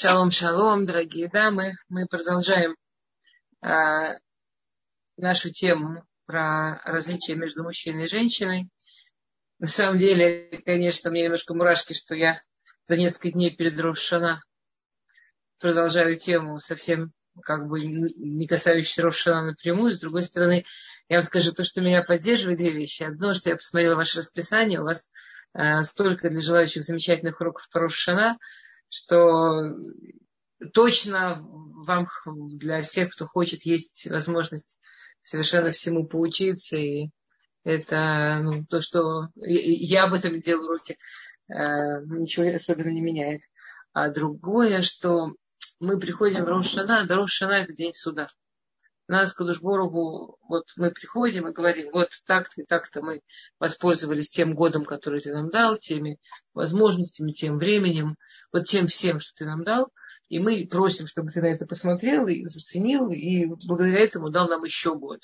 Шалом, шалом, дорогие дамы. Мы продолжаем э, нашу тему про различия между мужчиной и женщиной. На самом деле, конечно, мне немножко мурашки, что я за несколько дней перед продолжаю тему совсем как бы не касающуюся Рошана напрямую. С другой стороны, я вам скажу то, что меня поддерживает две вещи. Одно, что я посмотрела ваше расписание, у вас э, столько для желающих замечательных уроков по Рошана, что точно вам, для всех, кто хочет, есть возможность совершенно всему поучиться. И это ну, то, что я об этом делаю уроки, э, ничего особенно не меняет. А другое, что мы приходим в Рошана, да Рошана это день суда нас, Кудушборогу, вот мы приходим и говорим, вот так-то и так-то мы воспользовались тем годом, который ты нам дал, теми возможностями, тем временем, вот тем всем, что ты нам дал, и мы просим, чтобы ты на это посмотрел и заценил, и благодаря этому дал нам еще год.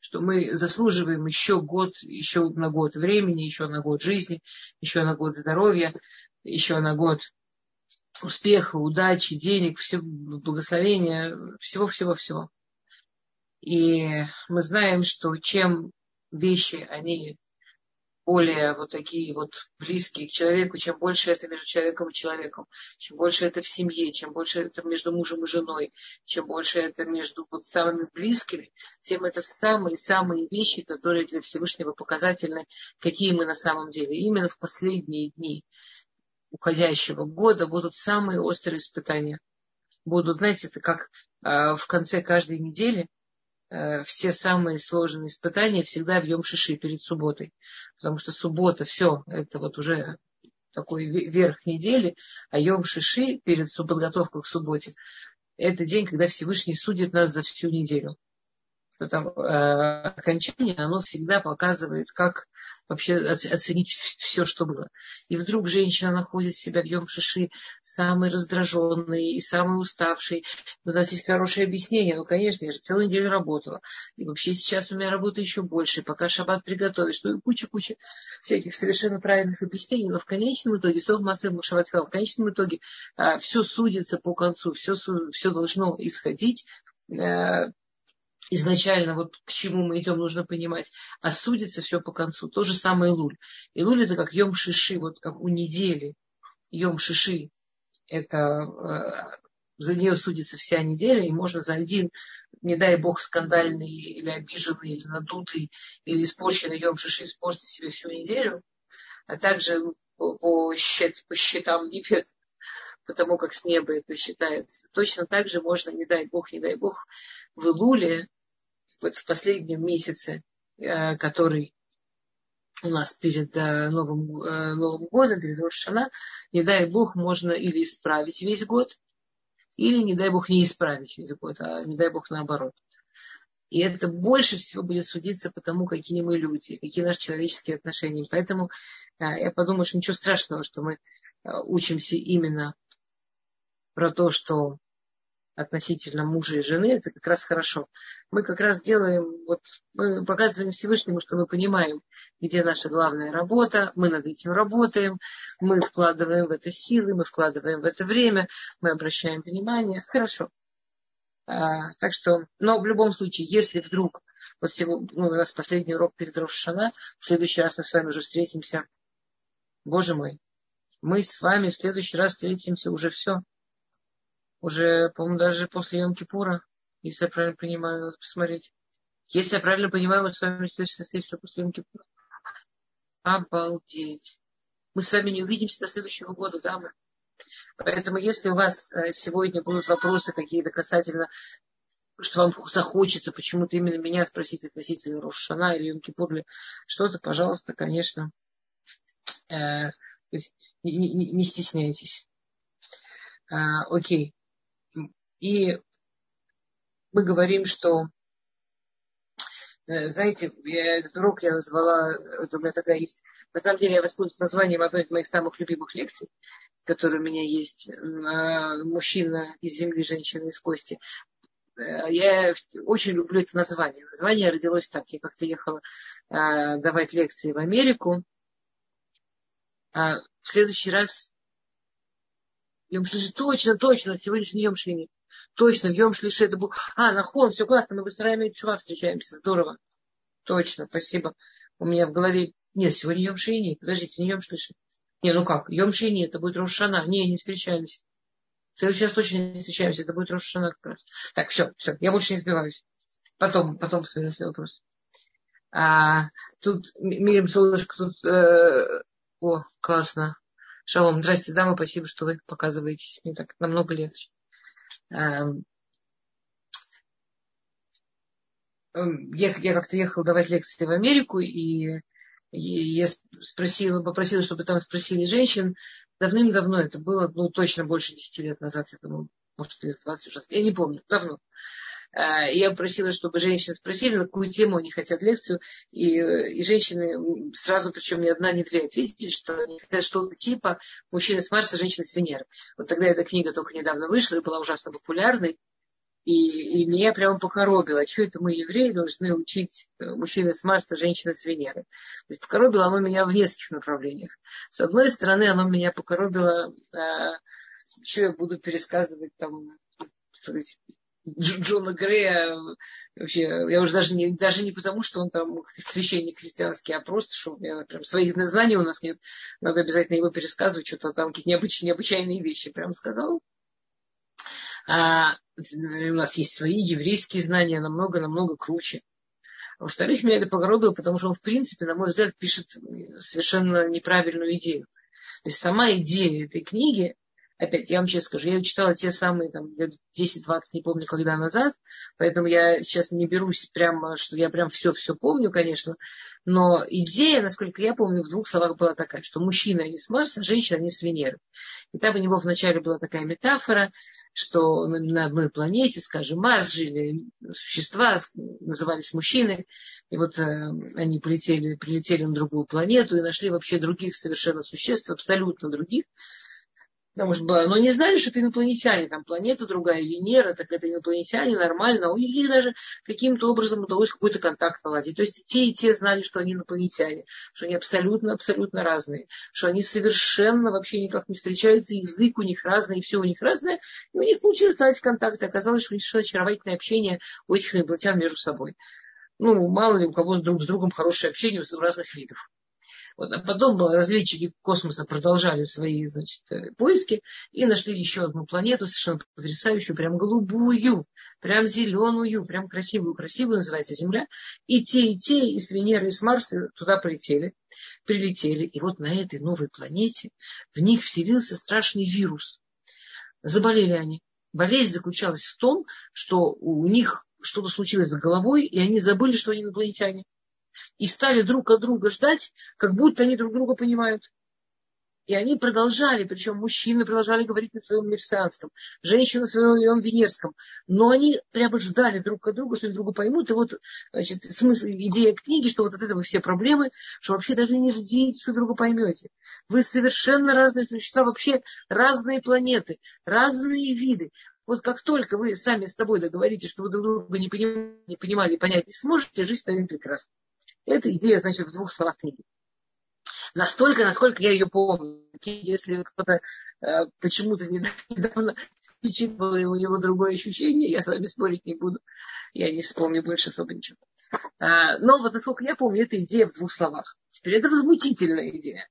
Что мы заслуживаем еще год, еще на год времени, еще на год жизни, еще на год здоровья, еще на год успеха, удачи, денег, все, благословения, всего-всего-всего. И мы знаем, что чем вещи, они более вот такие вот близкие к человеку, чем больше это между человеком и человеком, чем больше это в семье, чем больше это между мужем и женой, чем больше это между вот самыми близкими, тем это самые-самые вещи, которые для Всевышнего показательны, какие мы на самом деле. Именно в последние дни уходящего года будут самые острые испытания. Будут, знаете, это как э, в конце каждой недели все самые сложные испытания всегда в Йом Шиши перед субботой. Потому что суббота, все, это вот уже такой верх недели, а Йом Шиши перед подготовкой к субботе, это день, когда Всевышний судит нас за всю неделю. Потому, э, окончание, оно всегда показывает, как вообще оценить все, что было. И вдруг женщина находит себя в Йом-Шиши самой раздраженной и самой уставшей. У нас есть хорошее объяснение. Ну, конечно, я же целую неделю работала. И вообще сейчас у меня работы еще больше. Пока шаббат приготовишь. Ну, и куча-куча всяких совершенно правильных объяснений. Но в конечном итоге, сов массы в конечном итоге а, все судится по концу. Все, все должно исходить э, изначально вот к чему мы идем, нужно понимать. А судится все по концу. То же самое Луль. И Луль это как Йом Шиши, вот как у недели. Йом Шиши это э, за нее судится вся неделя, и можно за один, не дай бог, скандальный или обиженный, или надутый, или испорченный Йом Шиши испортить себе всю неделю, а также по, счет, по счетам небес, потому как с неба это считается. Точно так же можно, не дай бог, не дай бог, в Илуле вот в последнем месяце, э, который у нас перед э, Новым, э, Новым годом, перед Рошана, не дай Бог, можно или исправить весь год, или, не дай Бог, не исправить весь год, а не дай Бог наоборот. И это больше всего будет судиться по тому, какие мы люди, какие наши человеческие отношения. Поэтому я подумаю, что ничего страшного, что мы учимся именно про то, что относительно мужа и жены, это как раз хорошо. Мы как раз делаем, вот мы показываем Всевышнему, что мы понимаем, где наша главная работа, мы над этим работаем, мы вкладываем в это силы, мы вкладываем в это время, мы обращаем внимание. Хорошо. А, так что, но в любом случае, если вдруг, вот сегодня, ну, у нас последний урок перед Рошана, в следующий раз мы с вами уже встретимся. Боже мой, мы с вами в следующий раз встретимся уже все уже, по-моему, даже после Йом-Кипура, если я правильно понимаю, надо посмотреть. Если я правильно понимаю, мы с вами встретимся после Йом-Кипура. Обалдеть. Мы с вами не увидимся до следующего года, да, мы? Поэтому, если у вас э, сегодня будут вопросы какие-то касательно, что вам захочется почему-то именно меня спросить относительно Рошана или Йом-Кипур или что-то, пожалуйста, конечно, э, не, не, не стесняйтесь. А, окей. И мы говорим, что, э, знаете, я, этот урок я назвала, у меня такая есть, на самом деле я воспользуюсь названием одной из моих самых любимых лекций, которая у меня есть, мужчина из земли, женщина из кости. Э, я очень люблю это название. Название родилось так. Я как-то ехала э, давать лекции в Америку. А в следующий раз Шлиши, точно, точно, сегодняшний Йом Шлини. Точно, в Йом Шлиши это был... А, нахон, все классно, мы быстро и чува встречаемся, здорово. Точно, спасибо. У меня в голове... Нет, сегодня Йом Шини. Подождите, не Йом Шлиши. Не, ну как, Йом Шини, это будет Рошана. Не, не встречаемся. В следующий раз точно не встречаемся, это будет Рошана как раз. Так, все, все, я больше не сбиваюсь. Потом, потом посмотрю на вопрос. А, тут Мирим Солнышко, тут... Э, о, классно. Шалом, здрасте, дамы, спасибо, что вы показываетесь. Мне так намного легче. Эм, эм, я, я как-то ехала давать лекции в Америку, и я спросила, попросила, чтобы там спросили женщин. Давным-давно, это было ну, точно больше 10 лет назад, я думаю, может, лет 20 уже. Я не помню, давно. Э, я просила, чтобы женщины спросили, на какую тему они хотят лекцию. И, и женщины сразу, причем ни одна, ни две, ответили, что они хотят что-то типа мужчины с Марса, женщины с Венеры. Вот тогда эта книга только недавно вышла и была ужасно популярной. И, и меня прямо покоробило, что это мы, евреи, должны учить э, мужчины с Марса, женщины с Венеры. То есть покоробило оно меня в нескольких направлениях. С одной стороны, оно меня покоробило, а, что я буду пересказывать там, сказать, Джона Грея, вообще, я уже даже не, даже не потому, что он там священник христианский, а просто, что у меня прям своих знаний у нас нет, надо обязательно его пересказывать, что-то там какие-то необычные, необычайные вещи, прям сказал. А у нас есть свои еврейские знания, намного-намного круче. Во-вторых, меня это погробило, потому что он, в принципе, на мой взгляд, пишет совершенно неправильную идею. То есть сама идея этой книги, опять, я вам честно скажу, я читала те самые там, 10-20, не помню, когда назад, поэтому я сейчас не берусь прямо, что я прям все-все помню, конечно, но идея, насколько я помню, в двух словах была такая, что мужчина они с Марса, женщина они с Венеры. И там у него вначале была такая метафора, что на одной планете, скажем, Марс, жили существа, назывались мужчины, и вот э, они полетели, прилетели на другую планету и нашли вообще других совершенно существ, абсолютно других, Потому что, но не знали, что это инопланетяне, там планета другая, Венера, так это инопланетяне, нормально. У них даже каким-то образом удалось какой-то контакт наладить. То есть те и те знали, что они инопланетяне, что они абсолютно-абсолютно разные, что они совершенно вообще никак не встречаются, язык у них разный, и все у них разное. И у них получилось наладить контакт. Оказалось, что у них совершенно очаровательное общение у этих инопланетян между собой. Ну, мало ли у кого друг с другом хорошее общение у разных видов. Вот, а потом разведчики космоса продолжали свои значит, э, поиски и нашли еще одну планету, совершенно потрясающую, прям голубую, прям зеленую, прям красивую-красивую, называется Земля. И те, и те, и с Венеры, и с Марса туда прилетели, прилетели. И вот на этой новой планете в них вселился страшный вирус. Заболели они. Болезнь заключалась в том, что у них что-то случилось с головой, и они забыли, что они инопланетяне и стали друг от друга ждать, как будто они друг друга понимают. И они продолжали, причем мужчины продолжали говорить на своем мерсианском, женщины на своем венерском. Но они прямо ждали друг от друга, что друг друга поймут. И вот значит, смысл, идея книги, что вот от этого все проблемы, что вообще даже не ждите, что друг друга поймете. Вы совершенно разные существа, вообще разные планеты, разные виды. Вот как только вы сами с тобой договоритесь, что вы друг друга не понимали, не понимали, понять не сможете, жизнь станет прекрасной. Эта идея, значит, в двух словах книги. Настолько, насколько я ее помню. Если кто-то э, почему-то недавно было у него другое ощущение, я с вами спорить не буду. Я не вспомню больше особо ничего. А, но вот насколько я помню, эта идея в двух словах. Теперь это возмутительная идея.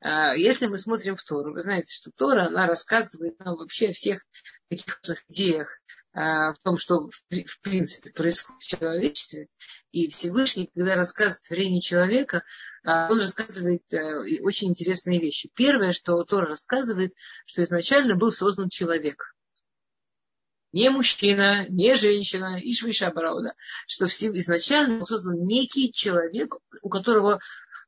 А, если мы смотрим в Тору, вы знаете, что Тора, она рассказывает нам вообще о всех таких идеях, в том, что в принципе происходит в человечестве. И Всевышний, когда рассказывает творение человека, а, он рассказывает э, очень интересные вещи. Первое, что Тор рассказывает, что изначально был создан человек. Не мужчина, не женщина, и Барауда. Что изначально был создан некий человек, у которого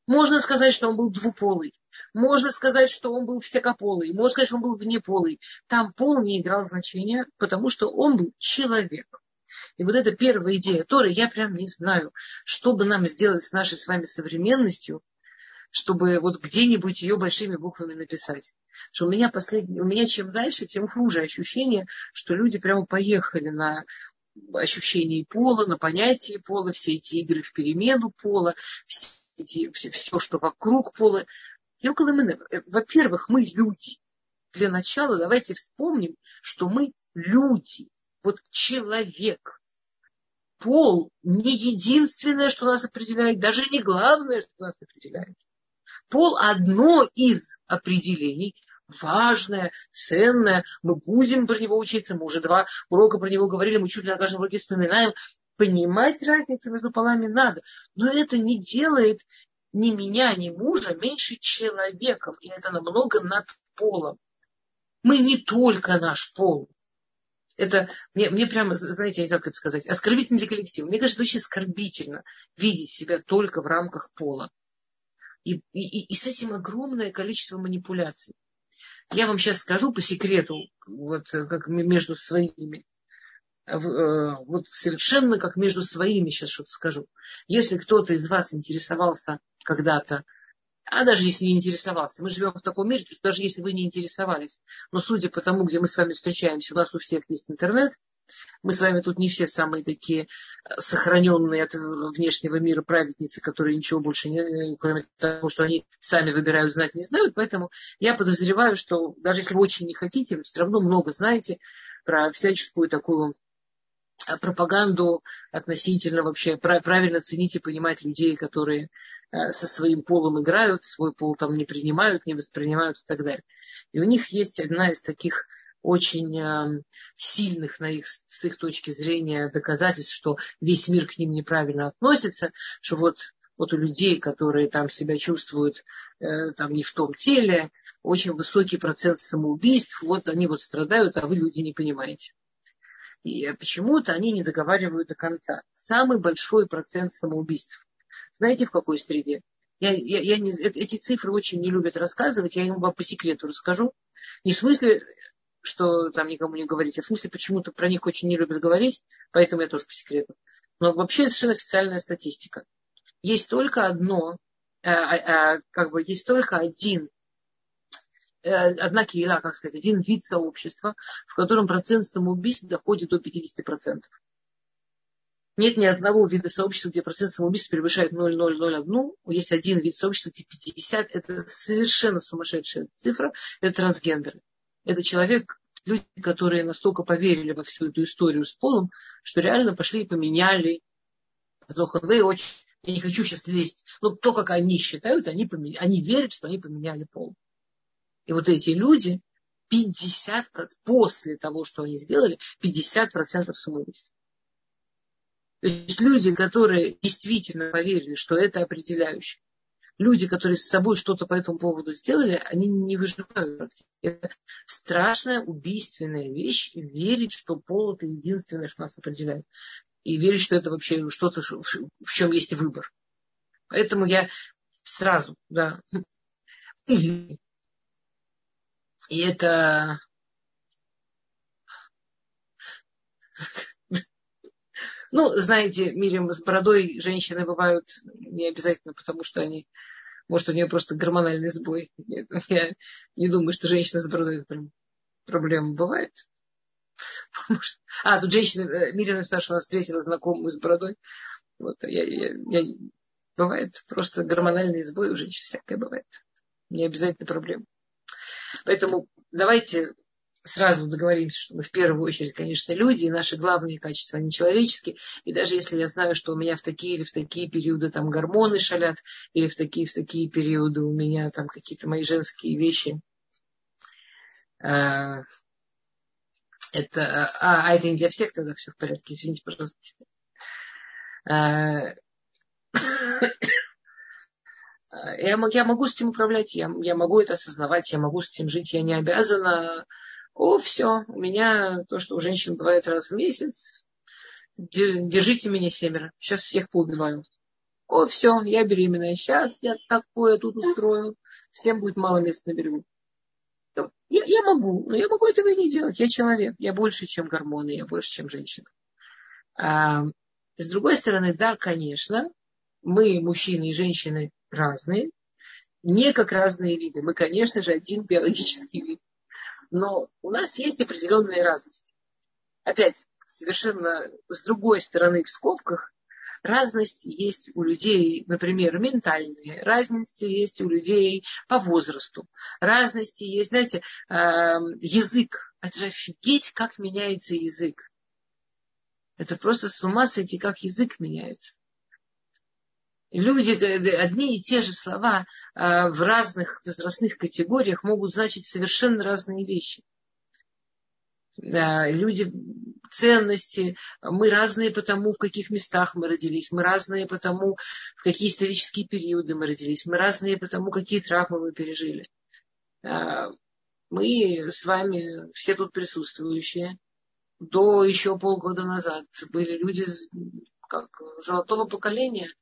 можно сказать, что он был двуполый. Можно сказать, что он был всекополый, можно сказать, что он был внеполый. Там пол не играл значения, потому что он был человек. И вот эта первая идея Торы, я прям не знаю, что бы нам сделать с нашей с вами современностью, чтобы вот где-нибудь ее большими буквами написать. Что у меня последний, у меня чем дальше, тем хуже ощущение, что люди прямо поехали на ощущение пола, на понятие пола, все эти игры в перемену пола, все, эти, все, все что вокруг пола. Э, во-первых, мы люди. для начала давайте вспомним, что мы люди, вот человек. Пол не единственное, что нас определяет, даже не главное, что нас определяет. Пол одно из определений, важное, ценное. Мы будем про него учиться. Мы уже два урока про него говорили, мы чуть ли на каждом уроке вспоминаем. Понимать разницу между полами надо. Но это не делает ни меня, ни мужа меньше человеком. И это намного над полом. Мы не только наш пол. Это мне, мне прямо, знаете, я не знаю, как это сказать, оскорбительно для коллектива. Мне кажется, очень оскорбительно видеть себя только в рамках пола. И, и, и с этим огромное количество манипуляций. Я вам сейчас скажу по секрету, вот как между своими. Э, вот совершенно как между своими сейчас что-то скажу. Если кто-то из вас интересовался когда-то, а даже если не интересовался, мы живем в таком мире, что даже если вы не интересовались, но судя по тому, где мы с вами встречаемся, у нас у всех есть интернет, мы с вами тут не все самые такие э, сохраненные от внешнего мира праведницы, которые ничего больше не, кроме того, что они сами выбирают знать, не знают. Поэтому я подозреваю, что даже если вы очень не хотите, вы все равно много знаете про всяческую такую э, пропаганду относительно вообще правильно ценить и понимать людей, которые э, со своим полом играют, свой пол там не принимают, не воспринимают и так далее. И у них есть одна из таких очень эм, сильных на их, с их точки зрения доказательств, что весь мир к ним неправильно относится, что вот, вот у людей, которые там себя чувствуют э, там не в том теле, очень высокий процент самоубийств, вот они вот страдают, а вы люди не понимаете. И почему-то они не договаривают до конца. Самый большой процент самоубийств. Знаете, в какой среде? Я, я, я не, эти цифры очень не любят рассказывать, я им вам по секрету расскажу. Не в смысле что там никому не говорить. А в смысле, почему-то про них очень не любят говорить, поэтому я тоже по секрету. Но вообще это совершенно официальная статистика. Есть только одно, э, э, как бы есть только один, э, одна киела, как сказать, один вид сообщества, в котором процент самоубийств доходит до 50%. Нет ни одного вида сообщества, где процент самоубийств превышает 0,001. Есть один вид сообщества, где 50. Это совершенно сумасшедшая цифра. Это трансгендеры. Это человек, люди, которые настолько поверили во всю эту историю с полом, что реально пошли и поменяли Зоханвей очень я не хочу сейчас лезть, но то, как они считают, они, поменяли, они верят, что они поменяли пол. И вот эти люди, 50% после того, что они сделали, 50% самоубийств. То есть люди, которые действительно поверили, что это определяющее, люди, которые с собой что-то по этому поводу сделали, они не выживают. Это страшная, убийственная вещь, верить, что пол это единственное, что нас определяет. И верить, что это вообще что-то, в чем есть выбор. Поэтому я сразу, да. И это Ну, знаете, Мирим, с бородой женщины бывают не обязательно, потому что они, может, у нее просто гормональный сбой. Я не думаю, что женщина с бородой это прям проблема бывает. А, тут женщина, э, Мирина написала, что она встретила знакомую с бородой. Вот, я, я, я, бывает просто гормональный сбой у женщин, всякое бывает. Не обязательно проблема. Поэтому давайте сразу договоримся, что мы в первую очередь, конечно, люди, и наши главные качества, они человеческие. И даже если я знаю, что у меня в такие или в такие периоды там гормоны шалят, или в такие, в такие периоды у меня там какие-то мои женские вещи, э, это, а, а это не для всех тогда все в порядке, извините, пожалуйста. Э, я, я могу с этим управлять, я, я могу это осознавать, я могу с этим жить, я не обязана о, все, у меня то, что у женщин бывает раз в месяц, держите меня семеро, сейчас всех поубиваю. О, все, я беременная, сейчас я такое тут устрою, всем будет мало места на берегу. Я, я могу, но я могу этого и не делать. Я человек, я больше, чем гормоны, я больше, чем женщина. А, с другой стороны, да, конечно, мы, мужчины и женщины, разные, не как разные виды. Мы, конечно же, один биологический вид но у нас есть определенные разности. Опять, совершенно с другой стороны в скобках, разность есть у людей, например, ментальные, разности есть у людей по возрасту, разности есть, знаете, эм, язык. Это же офигеть, как меняется язык. Это просто с ума сойти, как язык меняется. Люди, одни и те же слова э, в разных возрастных категориях могут значить совершенно разные вещи. Люди, ценности, мы разные потому, в каких местах мы родились, мы разные потому, в какие исторические периоды мы родились, мы разные потому, какие травмы мы пережили. Э, мы с вами, все тут присутствующие, до еще полгода назад были люди как золотого поколения –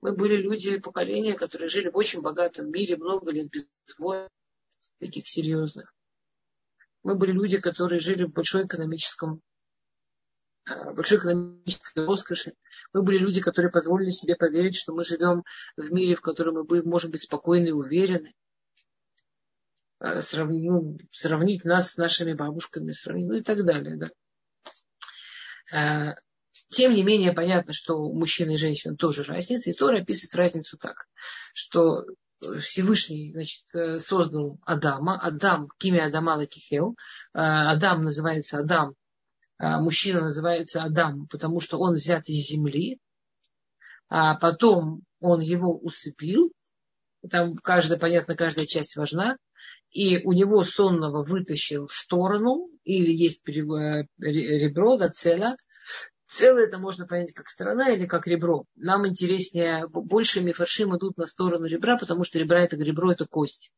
мы были люди поколения, которые жили в очень богатом мире, много лет без войн, таких серьезных. Мы были люди, которые жили в большой экономическом э, большой экономической роскоши. Мы были люди, которые позволили себе поверить, что мы живем в мире, в котором мы будем, можем быть спокойны и уверены. Э, сравнить, ну, сравнить нас с нашими бабушками, сравнить, ну и так далее. Да. Э, тем не менее, понятно, что у мужчин и женщин тоже разница. И Тора описывает разницу так, что Всевышний значит, создал Адама. Адам, кимя Адама Лакихел. Адам называется Адам. Мужчина называется Адам, потому что он взят из земли. А потом он его усыпил. Там каждая, понятно, каждая часть важна. И у него сонного вытащил сторону, или есть ребро, да, целя, Целое это можно понять как сторона или как ребро. Нам интереснее, больше мифаршим идут на сторону ребра, потому что ребра это ребро, это кость.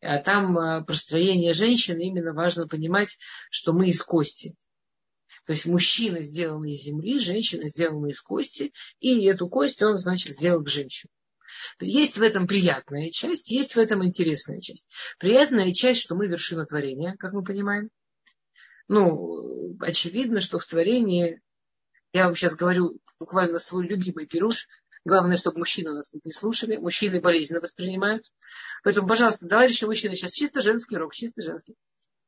А там а, простроение женщины именно важно понимать, что мы из кости. То есть мужчина сделан из земли, женщина сделана из кости, и эту кость он, значит, сделал к женщине. Есть в этом приятная часть, есть в этом интересная часть. Приятная часть, что мы вершина творения, как мы понимаем. Ну, очевидно, что в творении, я вам сейчас говорю буквально свой любимый пируш, Главное, чтобы мужчины нас тут не слушали. Мужчины болезненно воспринимают. Поэтому, пожалуйста, товарищи мужчины, сейчас чисто женский урок, чисто женский.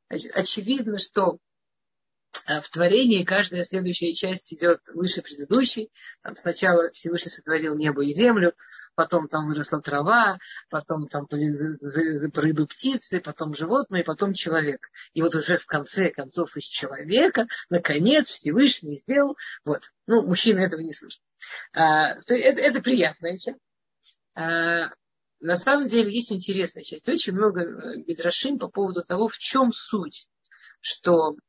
Очевидно, что э, в творении каждая следующая часть идет выше предыдущей. Там сначала Всевышний сотворил небо и землю, потом там выросла трава, потом там рыбы, птицы, потом животные, потом человек. И вот уже в конце концов из человека, наконец, Всевышний сделал, вот, ну, мужчины этого не слышат. А, то это, это приятная часть. А, на самом деле есть интересная часть. Очень много э, бедрашим по поводу того, в чем суть, что Э,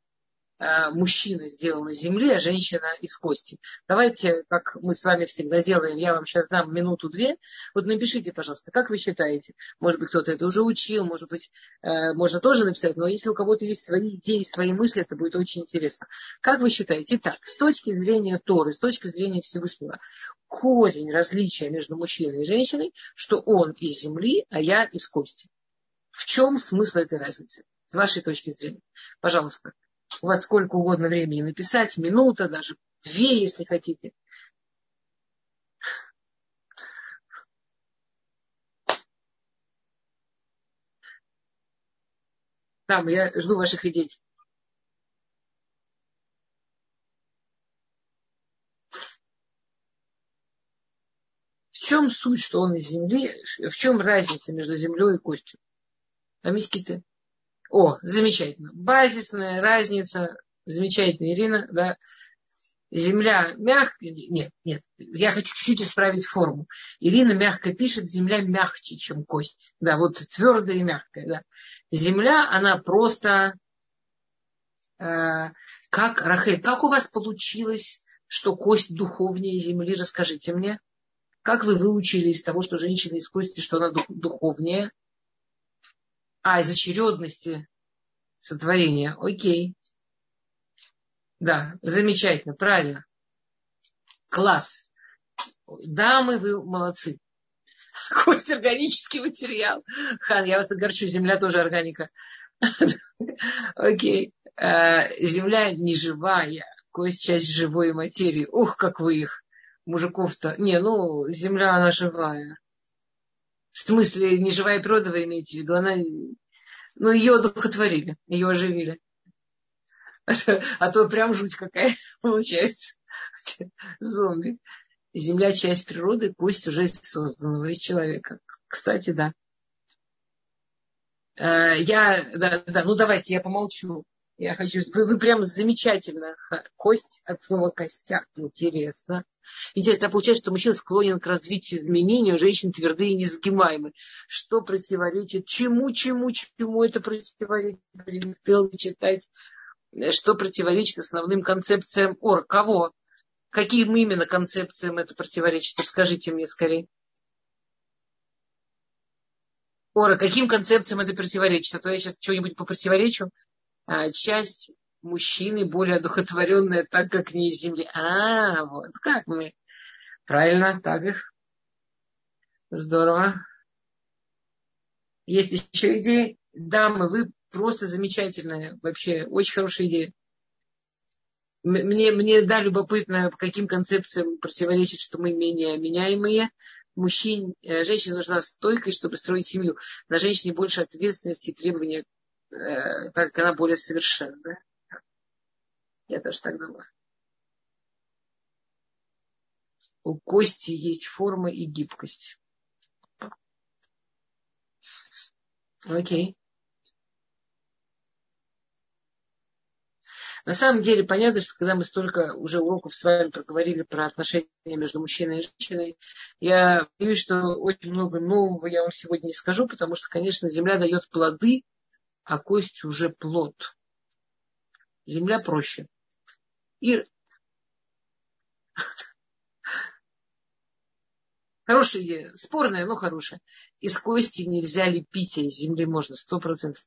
мужчина сделан из земли, а женщина из кости. Давайте, как мы с вами всегда делаем, я вам сейчас дам минуту-две. Вот напишите, пожалуйста, как вы считаете? Может быть, кто-то это уже учил, может быть, э, можно тоже написать, но если у кого-то есть свои идеи, свои мысли, это будет очень интересно. Как вы считаете? Итак, с точки зрения Торы, с точки зрения Всевышнего, корень различия между мужчиной и женщиной, что он из земли, а я из кости. В чем смысл этой разницы? С вашей точки зрения. Пожалуйста у вас сколько угодно времени написать, минута, даже две, если хотите. Там, я жду ваших идей. В чем суть, что он из земли? В чем разница между землей и костью? Там есть о, замечательно. Базисная разница. Замечательно, Ирина, да. Земля мягкая. Нет, нет. Я хочу чуть-чуть исправить форму. Ирина мягко пишет, земля мягче, чем кость. Да, вот твердая и мягкая. Да. Земля, она просто э, как, Рахель, как у вас получилось, что кость духовнее земли? Расскажите мне. Как вы выучили из того, что женщина из кости, что она духовнее? А, из очередности сотворения. Окей. Да, замечательно, правильно. Класс. Дамы, вы молодцы. Кость органический материал. Хан, я вас огорчу, земля тоже органика. Окей. А, земля не живая, кость часть живой материи. Ух, как вы их, мужиков-то. Не, ну, земля, она живая. В смысле, неживая природа вы имеете в виду? Она, ну, ее одухотворили, ее оживили. А то прям жуть какая получается. зомби. Земля часть природы, кость уже созданного из человека. Кстати, да. Э, я, да, да, ну давайте, я помолчу. Я хочу, вы, вы прям замечательно. Кость от слова костяк. Интересно. Интересно, а получается, что мужчина склонен к развитию изменению, женщин твердые и несгибаемы. Что противоречит? Чему, чему, чему это противоречит? Не успел читать. Что противоречит основным концепциям ОР? Кого? Каким именно концепциям это противоречит? Расскажите мне скорее. Ора, каким концепциям это противоречит? А то я сейчас что-нибудь попротиворечу. А, часть мужчины более одухотворенная, так как не из земли. А, вот как мы. Правильно, так их. Здорово. Есть еще идеи? Дамы, вы просто замечательные. Вообще, очень хорошая идея. Мне, мне да, любопытно, каким концепциям противоречит, что мы менее меняемые. Мужчин, э, женщине нужна стойкость, чтобы строить семью. На женщине больше ответственности и требования, э, так как она более совершенна. Я тоже так думаю. У кости есть форма и гибкость. Окей. На самом деле понятно, что когда мы столько уже уроков с вами проговорили про отношения между мужчиной и женщиной, я боюсь, что очень много нового я вам сегодня не скажу, потому что, конечно, земля дает плоды, а кость уже плод. Земля проще. И Хорошая идея. Спорная, но хорошая. Из кости нельзя лепить, а из земли можно, сто процентов.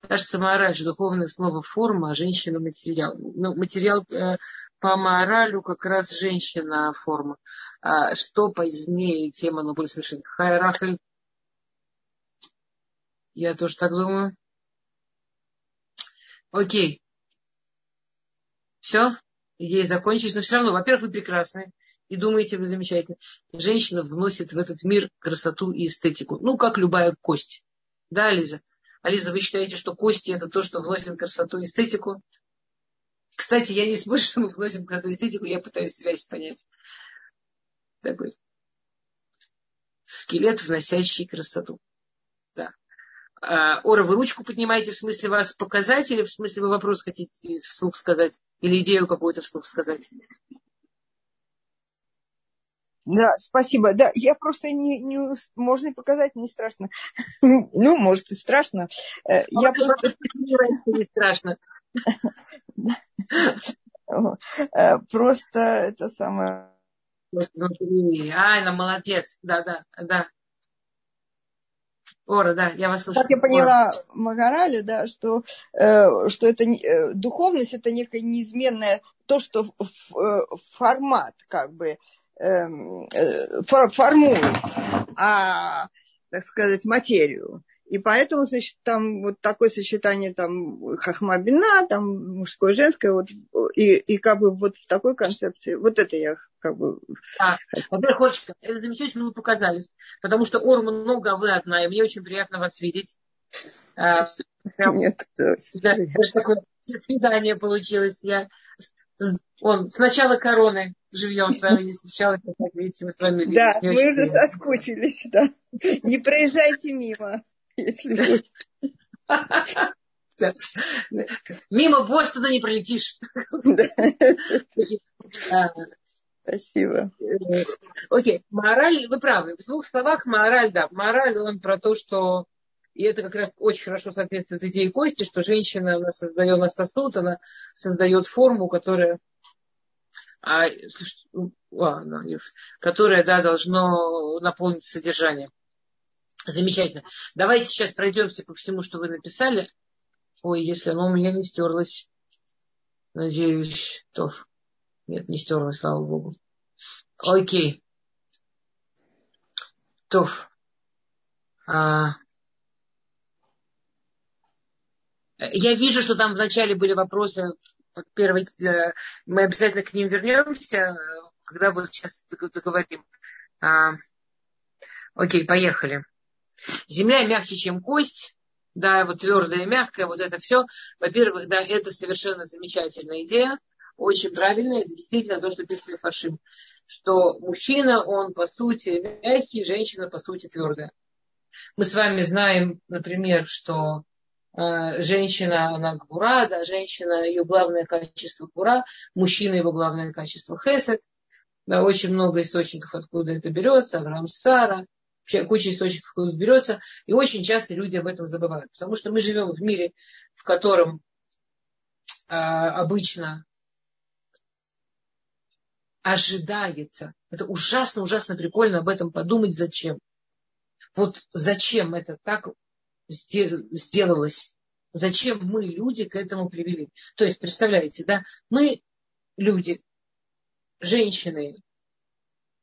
Кажется, мораль же духовное слово форма, а женщина материал. Ну, материал э, по моралю как раз женщина форма. А что позднее тема, но более совершенно. Хайрахель. Я тоже так думаю. Окей. Все, идеи закончились. Но все равно, во-первых, вы прекрасны. И думаете, вы замечательно. Женщина вносит в этот мир красоту и эстетику. Ну, как любая кость. Да, Лиза? Ализа, вы считаете, что кости это то, что вносит красоту и эстетику? Кстати, я не спорю, что мы вносим красоту и эстетику, я пытаюсь связь понять. Такой скелет, вносящий красоту. А, Ора, вы ручку поднимаете, в смысле вас показать, или в смысле вы вопрос хотите вслух сказать, или идею какую-то вслух сказать? Да, спасибо. Да, я просто не, не можно показать, не страшно. Ну, может, и страшно. Э, я просто не страшно. Э, просто это самое. Ай, молодец. Да, да, да. Ора, да, я вас слушаю. Как я поняла Ора. Магараля, да, что, э, что это э, духовность это некое неизменное то, что в, в, э, формат как бы эм, э, формует, а, так сказать, материю. И поэтому, значит, там вот такое сочетание там хахмабина, там мужское, женское, вот, и, и как бы вот в такой концепции, вот это я как бы... Да. Во-первых, это замечательно вы показались, потому что ор много, а вы одна, и мне очень приятно вас видеть. А, прям, Нет, да, такое свидание получилось. Я он с начала короны живьем с вами не встречалась, как видите, мы с вами Да, мы уже соскучились, да. Не проезжайте мимо если Мимо Бостона не пролетишь. Спасибо. Окей, мораль, вы правы. В двух словах мораль, да. Мораль, он про то, что и это как раз очень хорошо соответствует идее Кости, что женщина, она создает, она сосуд, она создает форму, которая, а, а, которая да, должно наполниться содержанием. Замечательно. Давайте сейчас пройдемся по всему, что вы написали. Ой, если оно у меня не стерлось. Надеюсь, то... Нет, не стерлось, слава богу. Окей. Тоф. А... Я вижу, что там вначале были вопросы. Первый, э, мы обязательно к ним вернемся, когда вот сейчас договорим. А... Окей, поехали. Земля мягче, чем кость, да, вот твердая, мягкая, вот это все. Во-первых, да, это совершенно замечательная идея. очень правильно, это действительно то, что пишет Фашим, что мужчина, он по сути мягкий, женщина по сути твердая. Мы с вами знаем, например, что э, женщина, она гвура, да, женщина, ее главное качество гвура, мужчина, его главное качество хесед. Да, очень много источников, откуда это берется, Авраам Сара, куча источников, берется. И очень часто люди об этом забывают. Потому что мы живем в мире, в котором э, обычно ожидается. Это ужасно, ужасно прикольно об этом подумать, зачем. Вот зачем это так сделалось? Зачем мы, люди, к этому привели? То есть, представляете, да, мы люди, женщины,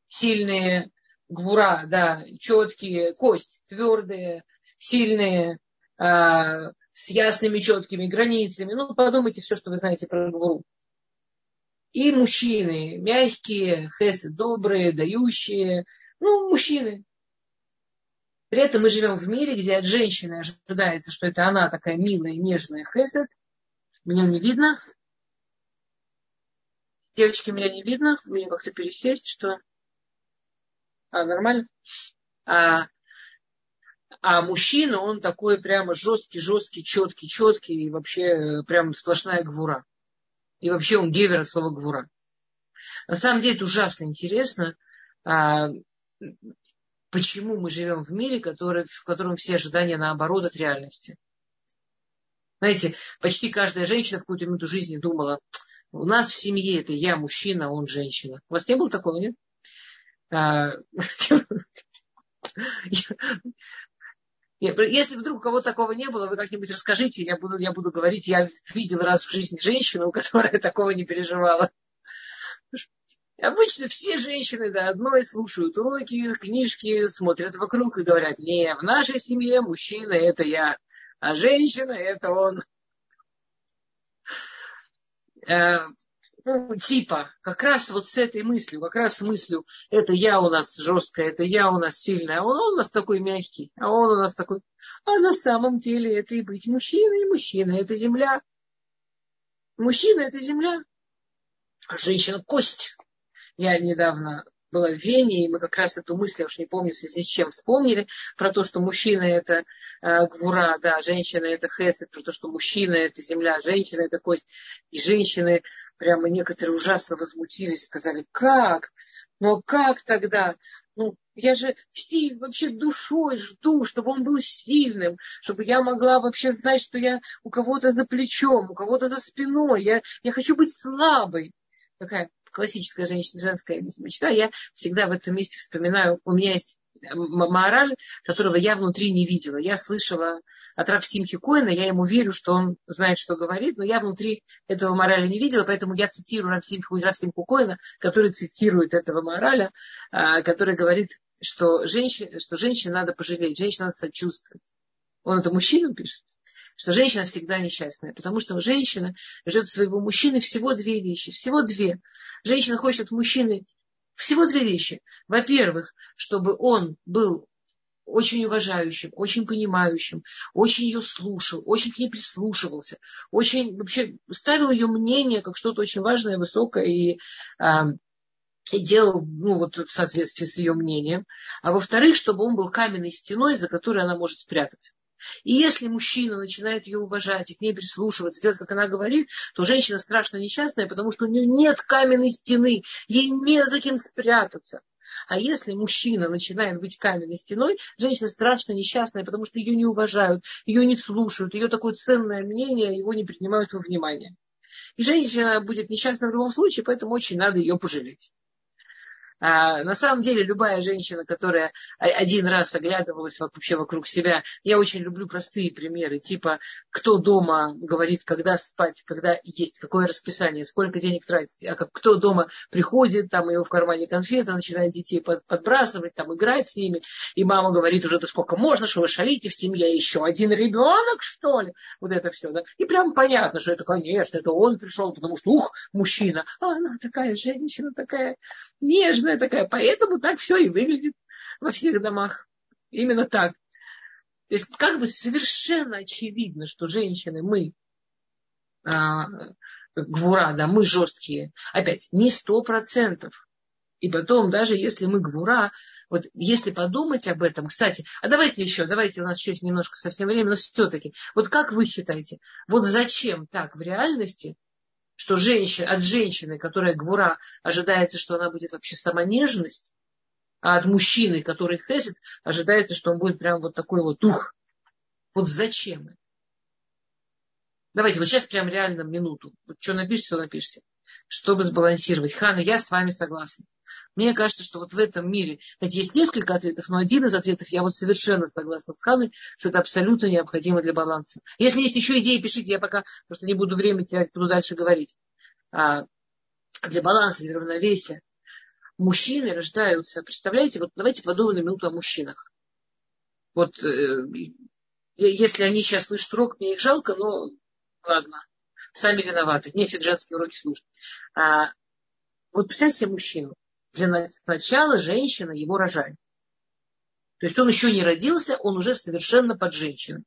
сильные, гвура, да, четкие, кость, твердые, сильные, э, с ясными четкими границами. Ну, подумайте все, что вы знаете про гвуру. И мужчины, мягкие, хесы добрые, дающие, ну, мужчины, при этом мы живем в мире, где от женщины ожидается, что это она такая милая, нежная хесед. Меня не видно. Девочки, меня не видно. Мне как-то пересесть, что... А, нормально? А, а мужчина, он такой прямо жесткий, жесткий, четкий, четкий, и вообще э, прям сплошная гвура. И вообще он гевер от слова гвура. На самом деле это ужасно интересно. А, почему мы живем в мире, который, в котором все ожидания наоборот от реальности. Знаете, почти каждая женщина в какую-то минуту жизни думала, у нас в семье это я мужчина, он женщина. У вас не было такого, нет? А, если вдруг у кого-то такого не было, вы как-нибудь расскажите, я буду, я буду говорить, я видел раз в жизни женщину, которая такого не переживала. Обычно все женщины до да, одной слушают уроки, книжки, смотрят вокруг и говорят, не, в нашей семье мужчина это я, а женщина это он. Ну, типа, как раз вот с этой мыслью, как раз с мыслью, это я у нас жесткая, это я у нас сильная, а он, он у нас такой мягкий, а он у нас такой... А на самом деле это и быть мужчиной, мужчина это земля. Мужчина это земля, а женщина кость. Я недавно была в Вене, и мы как раз эту мысль, я уж не помню, в связи с чем вспомнили, про то, что мужчина это э, гвура, да, женщина это хесед, про то, что мужчина это земля, женщина это кость. И женщины прямо некоторые ужасно возмутились, сказали, как? Но как тогда? Ну, я же силь, вообще душой жду, чтобы он был сильным, чтобы я могла вообще знать, что я у кого-то за плечом, у кого-то за спиной. Я, я хочу быть слабой. Такая классическая женщина, женская мечта, я всегда в этом месте вспоминаю, у меня есть мораль, которого я внутри не видела. Я слышала от Рафсимхи Коина, я ему верю, что он знает, что говорит, но я внутри этого мораля не видела, поэтому я цитирую Рафсимху, Рафсимху Коина, который цитирует этого мораля, а, который говорит, что, женщин, что женщине надо пожалеть, женщине надо сочувствовать. Он это мужчинам пишет что женщина всегда несчастная, потому что женщина ждет своего мужчины всего две вещи, всего две. Женщина хочет от мужчины всего две вещи. Во-первых, чтобы он был очень уважающим, очень понимающим, очень ее слушал, очень к ней прислушивался, очень вообще ставил ее мнение как что-то очень важное, высокое и, а, и делал ну, вот, в соответствии с ее мнением. А во-вторых, чтобы он был каменной стеной, за которой она может спрятаться. И если мужчина начинает ее уважать и к ней прислушиваться, делать, как она говорит, то женщина страшно несчастная, потому что у нее нет каменной стены, ей не за кем спрятаться. А если мужчина начинает быть каменной стеной, женщина страшно несчастная, потому что ее не уважают, ее не слушают, ее такое ценное мнение, его не принимают во внимание. И женщина будет несчастна в любом случае, поэтому очень надо ее пожалеть. А, на самом деле любая женщина, которая один раз оглядывалась вообще вокруг себя, я очень люблю простые примеры, типа кто дома говорит, когда спать, когда есть, какое расписание, сколько денег тратить, а как, кто дома приходит, там его в кармане конфеты, начинает детей под, подбрасывать, там играть с ними, и мама говорит уже, да сколько можно, что вы шалите в семье, еще один ребенок, что ли? Вот это все, да? И прям понятно, что это, конечно, это он пришел, потому что, ух, мужчина, а она такая женщина, такая нежная, нежная такая. Поэтому так все и выглядит во всех домах. Именно так. То есть как бы совершенно очевидно, что женщины, мы а, гвура, да, мы жесткие. Опять, не сто процентов. И потом, даже если мы гвура, вот если подумать об этом, кстати, а давайте еще, давайте, у нас еще есть немножко совсем время, но все-таки, вот как вы считаете, вот зачем так в реальности, что женщина, от женщины, которая гвура, ожидается, что она будет вообще самонежность, а от мужчины, который хесит, ожидается, что он будет прям вот такой вот ух. Вот зачем это? Давайте, вот сейчас прям реально минуту. Вот что напишите, то напишите. Чтобы сбалансировать. Хана, я с вами согласна. Мне кажется, что вот в этом мире, знаете, есть несколько ответов, но один из ответов, я вот совершенно согласна с Ханой, что это абсолютно необходимо для баланса. Если есть еще идеи, пишите, я пока просто не буду время терять, буду дальше говорить. А, для баланса, для равновесия. Мужчины рождаются, представляете, вот давайте подумаем на минуту о мужчинах. Вот э, если они сейчас слышат урок, мне их жалко, но ладно, сами виноваты, нефиг женские уроки слушать. А, вот представьте себе мужчину. Для начала женщина его рожает. То есть он еще не родился, он уже совершенно под женщину.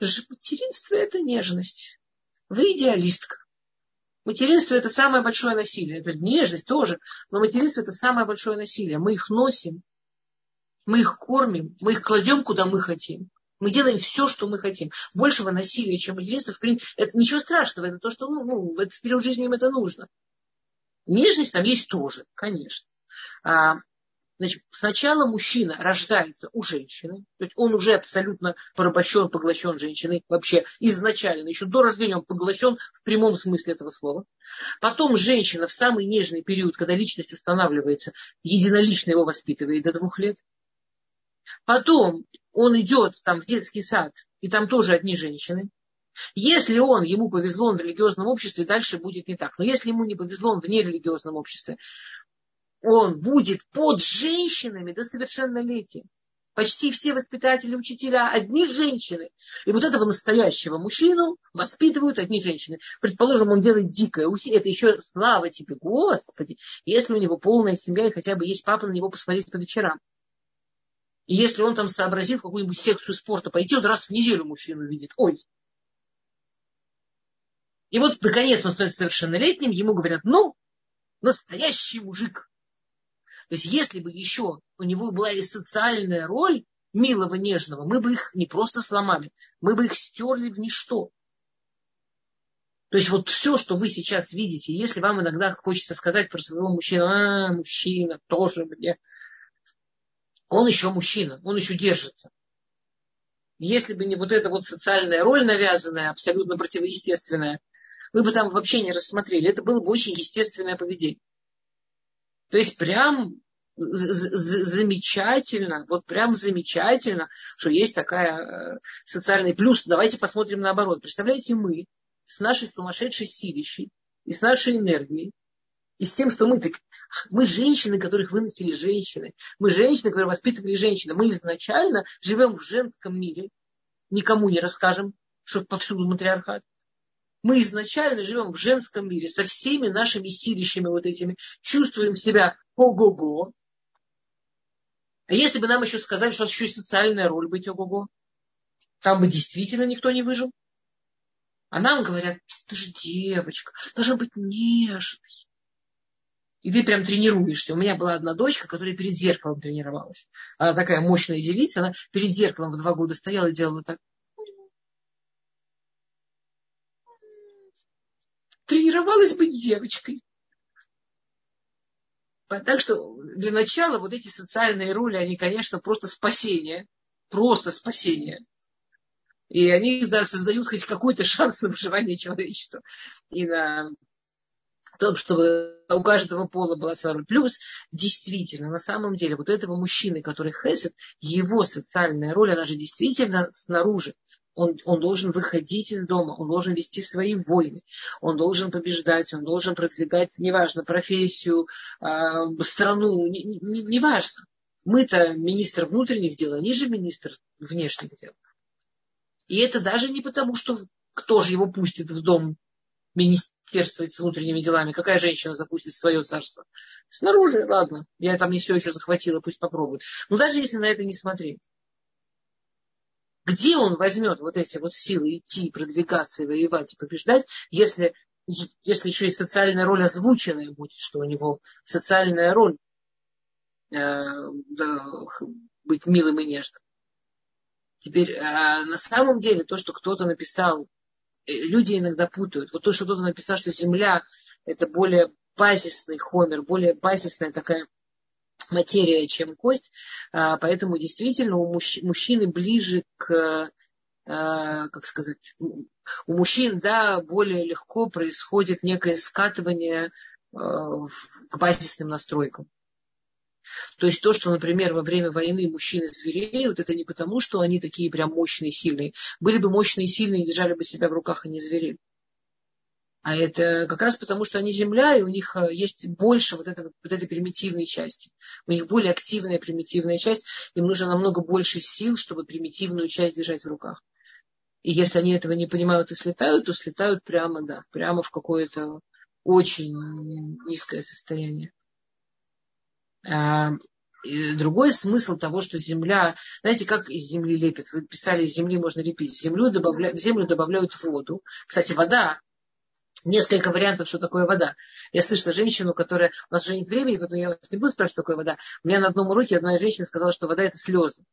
Материнство – это нежность. Вы идеалистка. Материнство – это самое большое насилие. Это нежность тоже, но материнство – это самое большое насилие. Мы их носим, мы их кормим, мы их кладем, куда мы хотим. Мы делаем все, что мы хотим. Большего насилия, чем материнство, в принципе, это ничего страшного. Это то, что ну, ну, в период жизни им это нужно. Нежность там есть тоже, конечно. А, значит, сначала мужчина рождается у женщины, то есть он уже абсолютно порабощен, поглощен женщиной, вообще изначально, еще до рождения он поглощен в прямом смысле этого слова. Потом женщина в самый нежный период, когда личность устанавливается, единолично его воспитывает до двух лет. Потом он идет там в детский сад, и там тоже одни женщины. Если он, ему повезло, он в религиозном обществе, дальше будет не так. Но если ему не повезло, он в нерелигиозном обществе, он будет под женщинами до совершеннолетия. Почти все воспитатели, учителя одни женщины. И вот этого настоящего мужчину воспитывают одни женщины. Предположим, он делает дикое. Это еще слава тебе, Господи. Если у него полная семья и хотя бы есть папа на него посмотреть по вечерам. И если он там сообразил в какую-нибудь секцию спорта пойти, он раз в неделю мужчину видит. Ой, и вот, наконец, он становится совершеннолетним, ему говорят, ну, настоящий мужик. То есть, если бы еще у него была и социальная роль милого, нежного, мы бы их не просто сломали, мы бы их стерли в ничто. То есть, вот все, что вы сейчас видите, если вам иногда хочется сказать про своего мужчину, а, мужчина, тоже мне, он еще мужчина, он еще держится. Если бы не вот эта вот социальная роль навязанная, абсолютно противоестественная, вы бы там вообще не рассмотрели. Это было бы очень естественное поведение. То есть прям замечательно, вот прям замечательно, что есть такая э, социальный плюс. Давайте посмотрим наоборот. Представляете, мы с нашей сумасшедшей силищей и с нашей энергией, и с тем, что мы так, мы женщины, которых выносили женщины, мы женщины, которые воспитывали женщины, мы изначально живем в женском мире, никому не расскажем, что повсюду матриархат. Мы изначально живем в женском мире со всеми нашими силищами вот этими, чувствуем себя ого-го. А если бы нам еще сказали, что у нас еще и социальная роль быть ого-го, там бы действительно никто не выжил. А нам говорят, ты же девочка, должна быть нежной. И ты прям тренируешься. У меня была одна дочка, которая перед зеркалом тренировалась. Она такая мощная девица, она перед зеркалом в два года стояла и делала так. тренировалась быть девочкой. Так что для начала вот эти социальные роли, они, конечно, просто спасение. Просто спасение. И они да, создают хоть какой-то шанс на выживание человечества. И на том, чтобы у каждого пола была своя роль. Плюс, действительно, на самом деле, вот этого мужчины, который хесед, его социальная роль, она же действительно снаружи он, он должен выходить из дома, он должен вести свои войны, он должен побеждать, он должен продвигать, неважно, профессию, э, страну, неважно. Не, не, важно. Мы-то министр внутренних дел, они же министр внешних дел. И это даже не потому, что кто же его пустит в дом министерствовать с внутренними делами, какая женщина запустит свое царство. Снаружи, ладно, я там не все еще захватила, пусть попробует. Но даже если на это не смотреть, Где он возьмет вот эти вот силы идти, продвигаться и воевать и побеждать, если, если еще и социальная роль озвученная будет, что у него социальная роль э, да, быть милым и нежным. Теперь, э, на самом деле, то, что кто-то написал, люди иногда путают. Вот то, что кто-то написал, что Земля это более базисный хомер, более базисная такая материя, чем кость. А, поэтому действительно у мужчины ближе к, а, как сказать, у мужчин, да, более легко происходит некое скатывание а, к базисным настройкам. То есть то, что, например, во время войны мужчины звереют, это не потому, что они такие прям мощные, сильные. Были бы мощные сильные, держали бы себя в руках и не зверели. А это как раз потому, что они земля, и у них э, есть больше вот, этого, вот этой примитивной части. У них более активная примитивная часть. Им нужно намного больше сил, чтобы примитивную часть держать в руках. И если они этого не понимают и слетают, то слетают прямо, да, прямо в какое-то очень низкое состояние. А, другой смысл того, что земля, знаете, как из земли лепят? Вы писали, из земли можно лепить. В землю, добавля, в землю добавляют воду. Кстати, вода несколько вариантов, что такое вода. Я слышала женщину, которая... У нас уже нет времени, поэтому я вас не буду спрашивать, что такое вода. У меня на одном уроке одна женщина сказала, что вода – это слезы.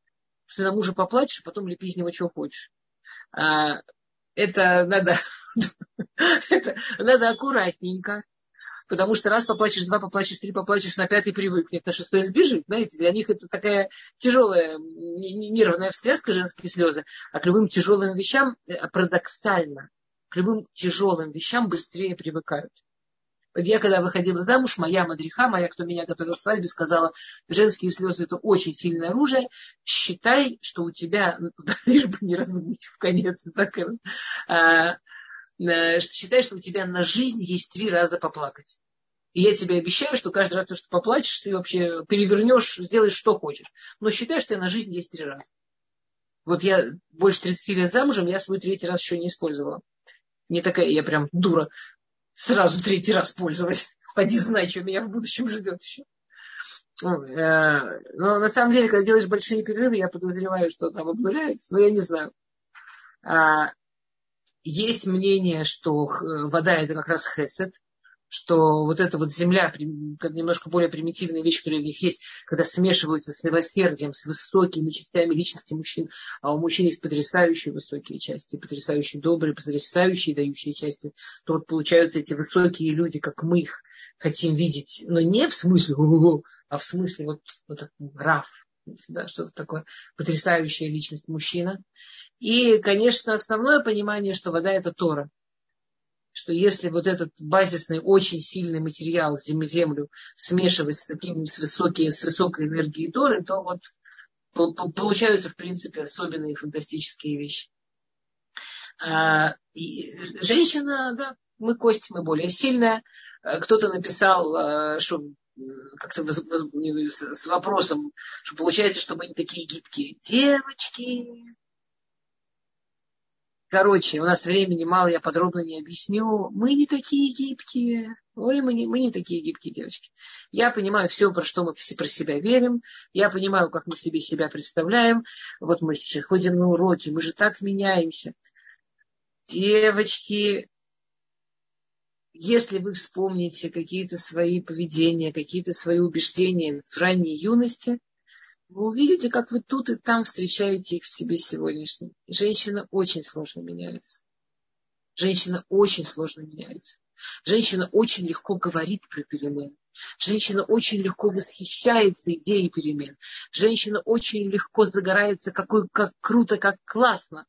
Что ты на мужа поплачешь, а потом лепи из него, чего хочешь. А, это надо... это надо аккуратненько. Потому что раз поплачешь, два поплачешь, три поплачешь, на пятый привыкнет, на шестой сбежит. Знаете, для них это такая тяжелая нервная встряска, женские слезы. А к любым тяжелым вещам э, парадоксально к любым тяжелым вещам быстрее привыкают. Я, когда выходила замуж, моя мадриха, моя, кто меня готовила к свадьбе, сказала, женские слезы это очень сильное оружие, считай, что у тебя, лишь бы не размыть в конец, так, а, считай, что у тебя на жизнь есть три раза поплакать. И я тебе обещаю, что каждый раз, что поплачешь, ты вообще перевернешь, сделаешь, что хочешь. Но считай, что на жизнь есть три раза. Вот я больше 30 лет замужем, я свой третий раз еще не использовала. Не такая я прям дура сразу третий раз пользовать. Поди знай, что меня в будущем ждет еще. Э, но на самом деле, когда делаешь большие перерывы, я подозреваю, что там обнуляется, но я не знаю. А, есть мнение, что вода это как раз хесед, что вот эта вот земля, немножко более примитивная вещь, которая в них есть, когда смешиваются с милосердием, с высокими частями личности мужчин, а у мужчин есть потрясающие высокие части, потрясающие добрые, потрясающие дающие части, то вот получаются эти высокие люди, как мы их хотим видеть, но не в смысле, а в смысле вот, вот Раф, да, что-то такое, потрясающая личность мужчина. И, конечно, основное понимание, что вода это Тора что если вот этот базисный, очень сильный материал, землю, смешивать с таким, с, высокой, с высокой энергией Торы, то вот получаются, в принципе, особенные фантастические вещи. А, женщина, да, мы кость, мы более сильная. Кто-то написал, а, что как-то с вопросом, что получается, что мы не такие гибкие. Девочки, Короче, у нас времени мало, я подробно не объясню. Мы не такие гибкие. Ой, мы не, мы не такие гибкие девочки. Я понимаю все, про что мы все про себя верим. Я понимаю, как мы себе себя представляем. Вот мы ходим на уроки, мы же так меняемся. Девочки, если вы вспомните какие-то свои поведения, какие-то свои убеждения в ранней юности – вы увидите, как вы тут и там встречаете их в себе сегодняшнем. женщина очень сложно меняется. Женщина очень сложно меняется. Женщина очень легко говорит про перемены. Женщина очень легко восхищается идеей перемен. Женщина очень легко загорается, какой, как круто, как классно.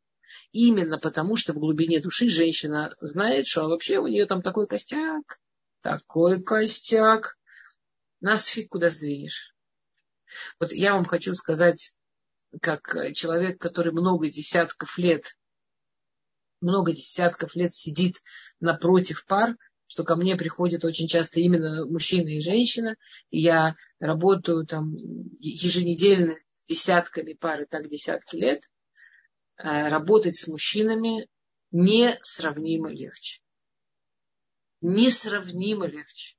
Именно потому, что в глубине души женщина знает, что вообще у нее там такой костяк, такой костяк. Нас фиг куда сдвинешь. Вот я вам хочу сказать, как человек, который много десятков лет, много десятков лет сидит напротив пар, что ко мне приходят очень часто именно мужчина и женщина, и я работаю там еженедельно с десятками пар и так десятки лет, работать с мужчинами несравнимо легче. Несравнимо легче.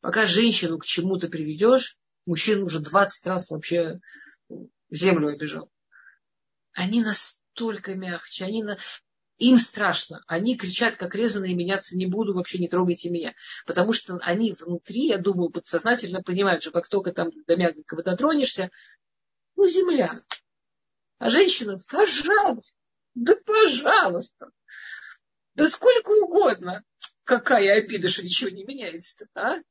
Пока женщину к чему-то приведешь, мужчина уже 20 раз вообще землю обижал. они настолько мягче, они на... им страшно. Они кричат, как резаные, меняться не буду, вообще не трогайте меня. Потому что они внутри, я думаю, подсознательно понимают, что как только там до мягкого дотронешься, ну, земля. А женщина, пожалуйста, да пожалуйста, да сколько угодно. Какая обида, что ничего не меняется-то, а?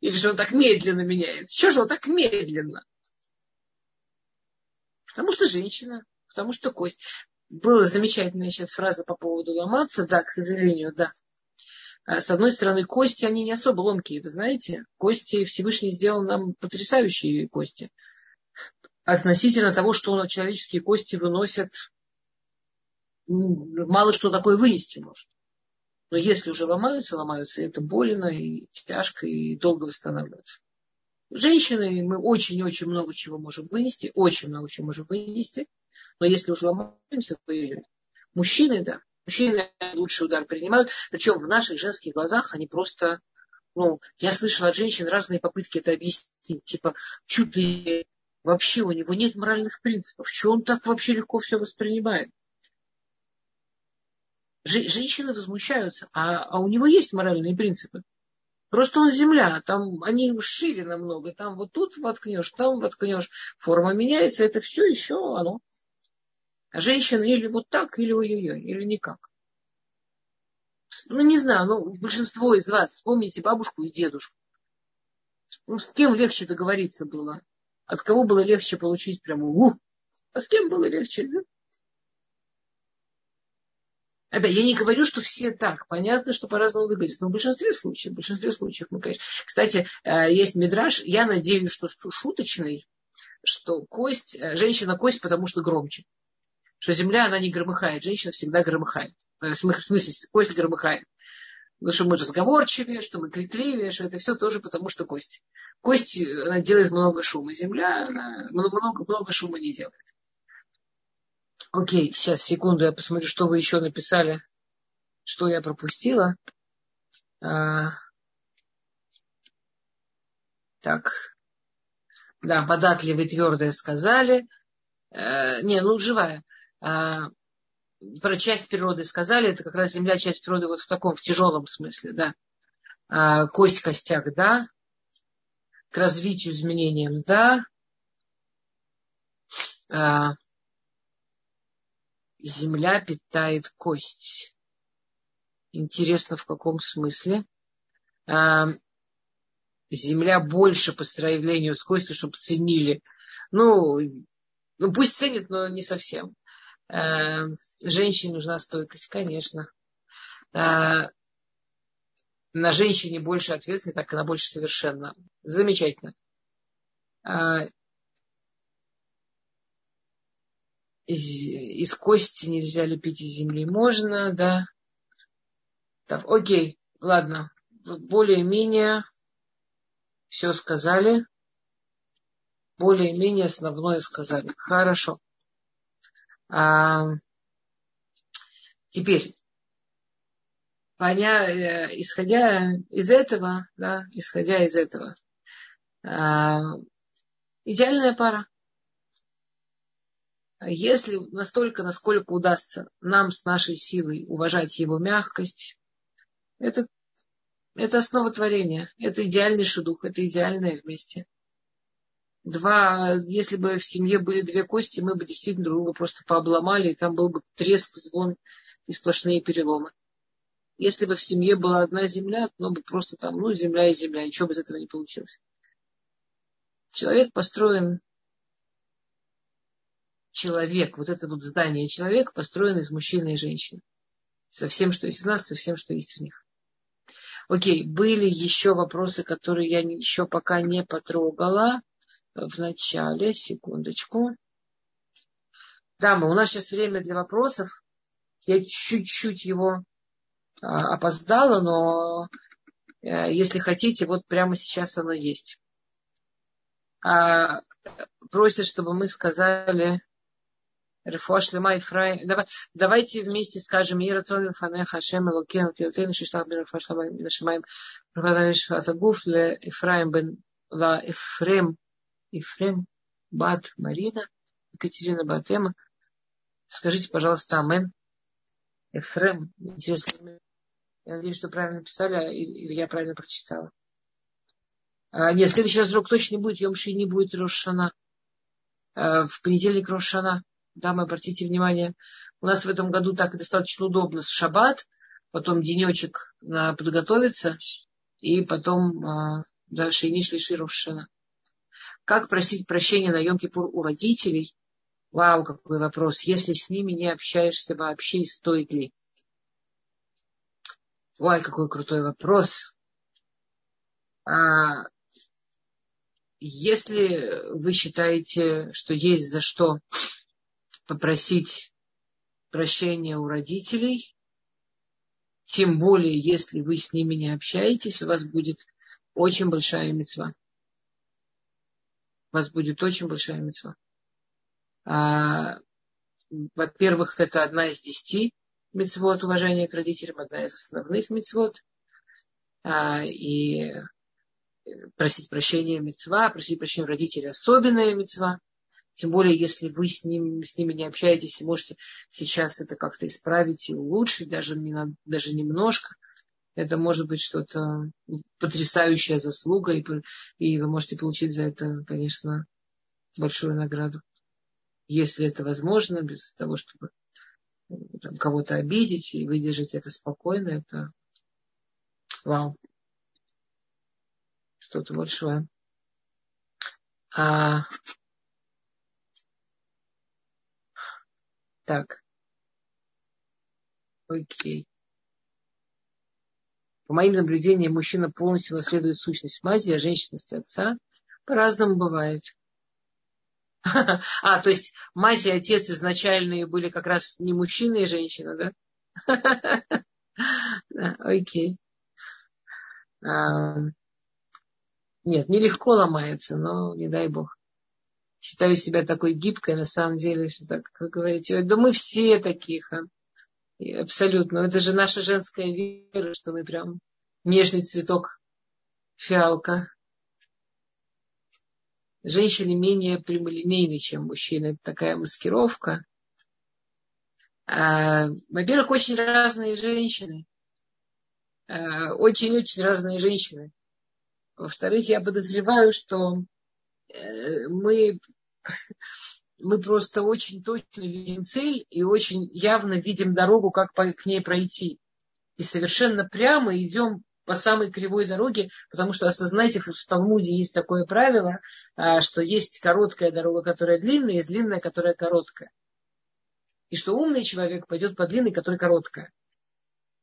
Или же он так медленно меняется? Чего же он так медленно? Потому что женщина, потому что кость. Была замечательная сейчас фраза по поводу ломаться. Да, к сожалению, да. А с одной стороны, кости, они не особо ломкие, вы знаете. Кости Всевышний сделал нам потрясающие кости. Относительно того, что человеческие кости выносят, мало что такое вынести может. Но если уже ломаются, ломаются, это больно и тяжко, и долго восстанавливаться. Женщины мы очень-очень много чего можем вынести, очень много чего можем вынести. Но если уже ломаемся, то мужчины, да, мужчины лучший удар принимают. Причем в наших женских глазах они просто, ну, я слышала от женщин разные попытки это объяснить. Типа, чуть ли вообще у него нет моральных принципов. Чего он так вообще легко все воспринимает? женщины возмущаются, а, а у него есть моральные принципы. Просто он земля, там они шире намного, там вот тут воткнешь, там воткнешь, форма меняется, это все еще оно. А женщина или вот так, или ой-ой-ой, или никак. Ну, не знаю, ну, большинство из вас, вспомните бабушку и дедушку. Ну, с кем легче договориться было? От кого было легче получить прямо, у, а с кем было легче? Да? Опять, я не говорю, что все так. Понятно, что по-разному выглядит. Но в большинстве случаев, в большинстве случаев мы, конечно... Кстати, э, есть мидраж, я надеюсь, что шуточный, что кость, э, женщина кость, потому что громче. Что земля, она не громыхает, женщина всегда громыхает. Э, в смысле, кость громыхает. Что мы разговорчивее, что мы крикливее, что это все тоже потому, что кость. Кость, она делает много шума. Земля, она много, много шума не делает. Окей, сейчас, секунду, я посмотрю, что вы еще написали, что я пропустила. А, так. Да, податливый, твердое сказали. А, не, ну, живая. А, про часть природы сказали, это как раз земля часть природы вот в таком, в тяжелом смысле, да. А, кость, костяк, да. К развитию, изменениям, да. А, земля питает кость. Интересно, в каком смысле? А, земля больше по строению с костью, чтобы ценили. Ну, ну пусть ценит, но не совсем. А, женщине нужна стойкость, конечно. А, на женщине больше ответственности, так она больше совершенна. Замечательно из, из кости нельзя лепить из земли. Можно, да. Так, окей, ладно. Более-менее все сказали. Более-менее основное сказали. Хорошо. А, теперь, поня, э, исходя из этого, да, исходя из этого, а, идеальная пара. Если настолько, насколько удастся нам с нашей силой уважать его мягкость, это, это основа творения, это идеальный шедух, это идеальное вместе. Два, если бы в семье были две кости, мы бы действительно друг друга просто пообломали, и там был бы треск, звон и сплошные переломы. Если бы в семье была одна земля, то бы просто там, ну, земля и земля, ничего бы из этого не получилось. Человек построен человек, вот это вот здание человек построен из мужчины и женщины. Со всем, что есть в нас, со всем, что есть в них. Окей, были еще вопросы, которые я еще пока не потрогала в начале. Секундочку. Дамы, у нас сейчас время для вопросов. Я чуть-чуть его а, опоздала, но а, если хотите, вот прямо сейчас оно есть. А, просят, чтобы мы сказали Рефош лема Ифраим. Давай, давайте вместе скажем Ирацион Фане Хашем Элокен Филтейн Шиштах Бен Рефош лема Нашимаем Пропадаешь Атагуф ле Ифраим бен ла Ифрем Ифрем Бат Марина Екатерина Батема. Скажите, пожалуйста, амен. Эфрем. Интересно. Я надеюсь, что правильно написали, а или я правильно прочитала. А, нет, следующий раз точно не будет. Йомши не будет Рошана. А, в понедельник Рошана. Дамы, обратите внимание. У нас в этом году так достаточно удобно с шаббат. Потом денечек на подготовиться. И потом а, дальше и Нишли Рошана. Как просить прощения на Йом-Кипур у родителей? Вау, какой вопрос. Если с ними не общаешься вообще, стоит ли? Ой, какой крутой вопрос. А, если вы считаете, что есть за что попросить прощения у родителей, тем более, если вы с ними не общаетесь, у вас будет очень большая мецва у вас будет очень большая мецва. А, во-первых, это одна из десяти мецвод уважения к родителям, одна из основных мецвод. А, и просить прощения мецва, просить прощения родителей особенная мецва. Тем более, если вы с, ним, с ними не общаетесь и можете сейчас это как-то исправить и улучшить, даже, не, даже немножко – это может быть что-то потрясающая заслуга, и, и вы можете получить за это, конечно, большую награду. Если это возможно, без того, чтобы там, кого-то обидеть и выдержать это спокойно, это вау. Что-то большое. А... Так. Окей. По моим наблюдениям, мужчина полностью наследует сущность матери, а женщина отца. По-разному бывает. А, то есть мать и отец изначальные были как раз не мужчина и женщина, да? Окей. Нет, нелегко ломается, но не дай бог. Считаю себя такой гибкой, на самом деле, что так, как вы говорите, да мы все таких, а? Абсолютно. Это же наша женская вера, что мы прям нежный цветок фиалка. Женщины менее прямолинейны, чем мужчины. Это такая маскировка. А, во-первых, очень разные женщины. А, очень-очень разные женщины. Во-вторых, я подозреваю, что э, мы мы просто очень точно видим цель и очень явно видим дорогу, как к ней пройти. И совершенно прямо идем по самой кривой дороге, потому что осознайте, в Талмуде есть такое правило, а, что есть короткая дорога, которая длинная, есть длинная, которая короткая. И что умный человек пойдет по длинной, которая короткая.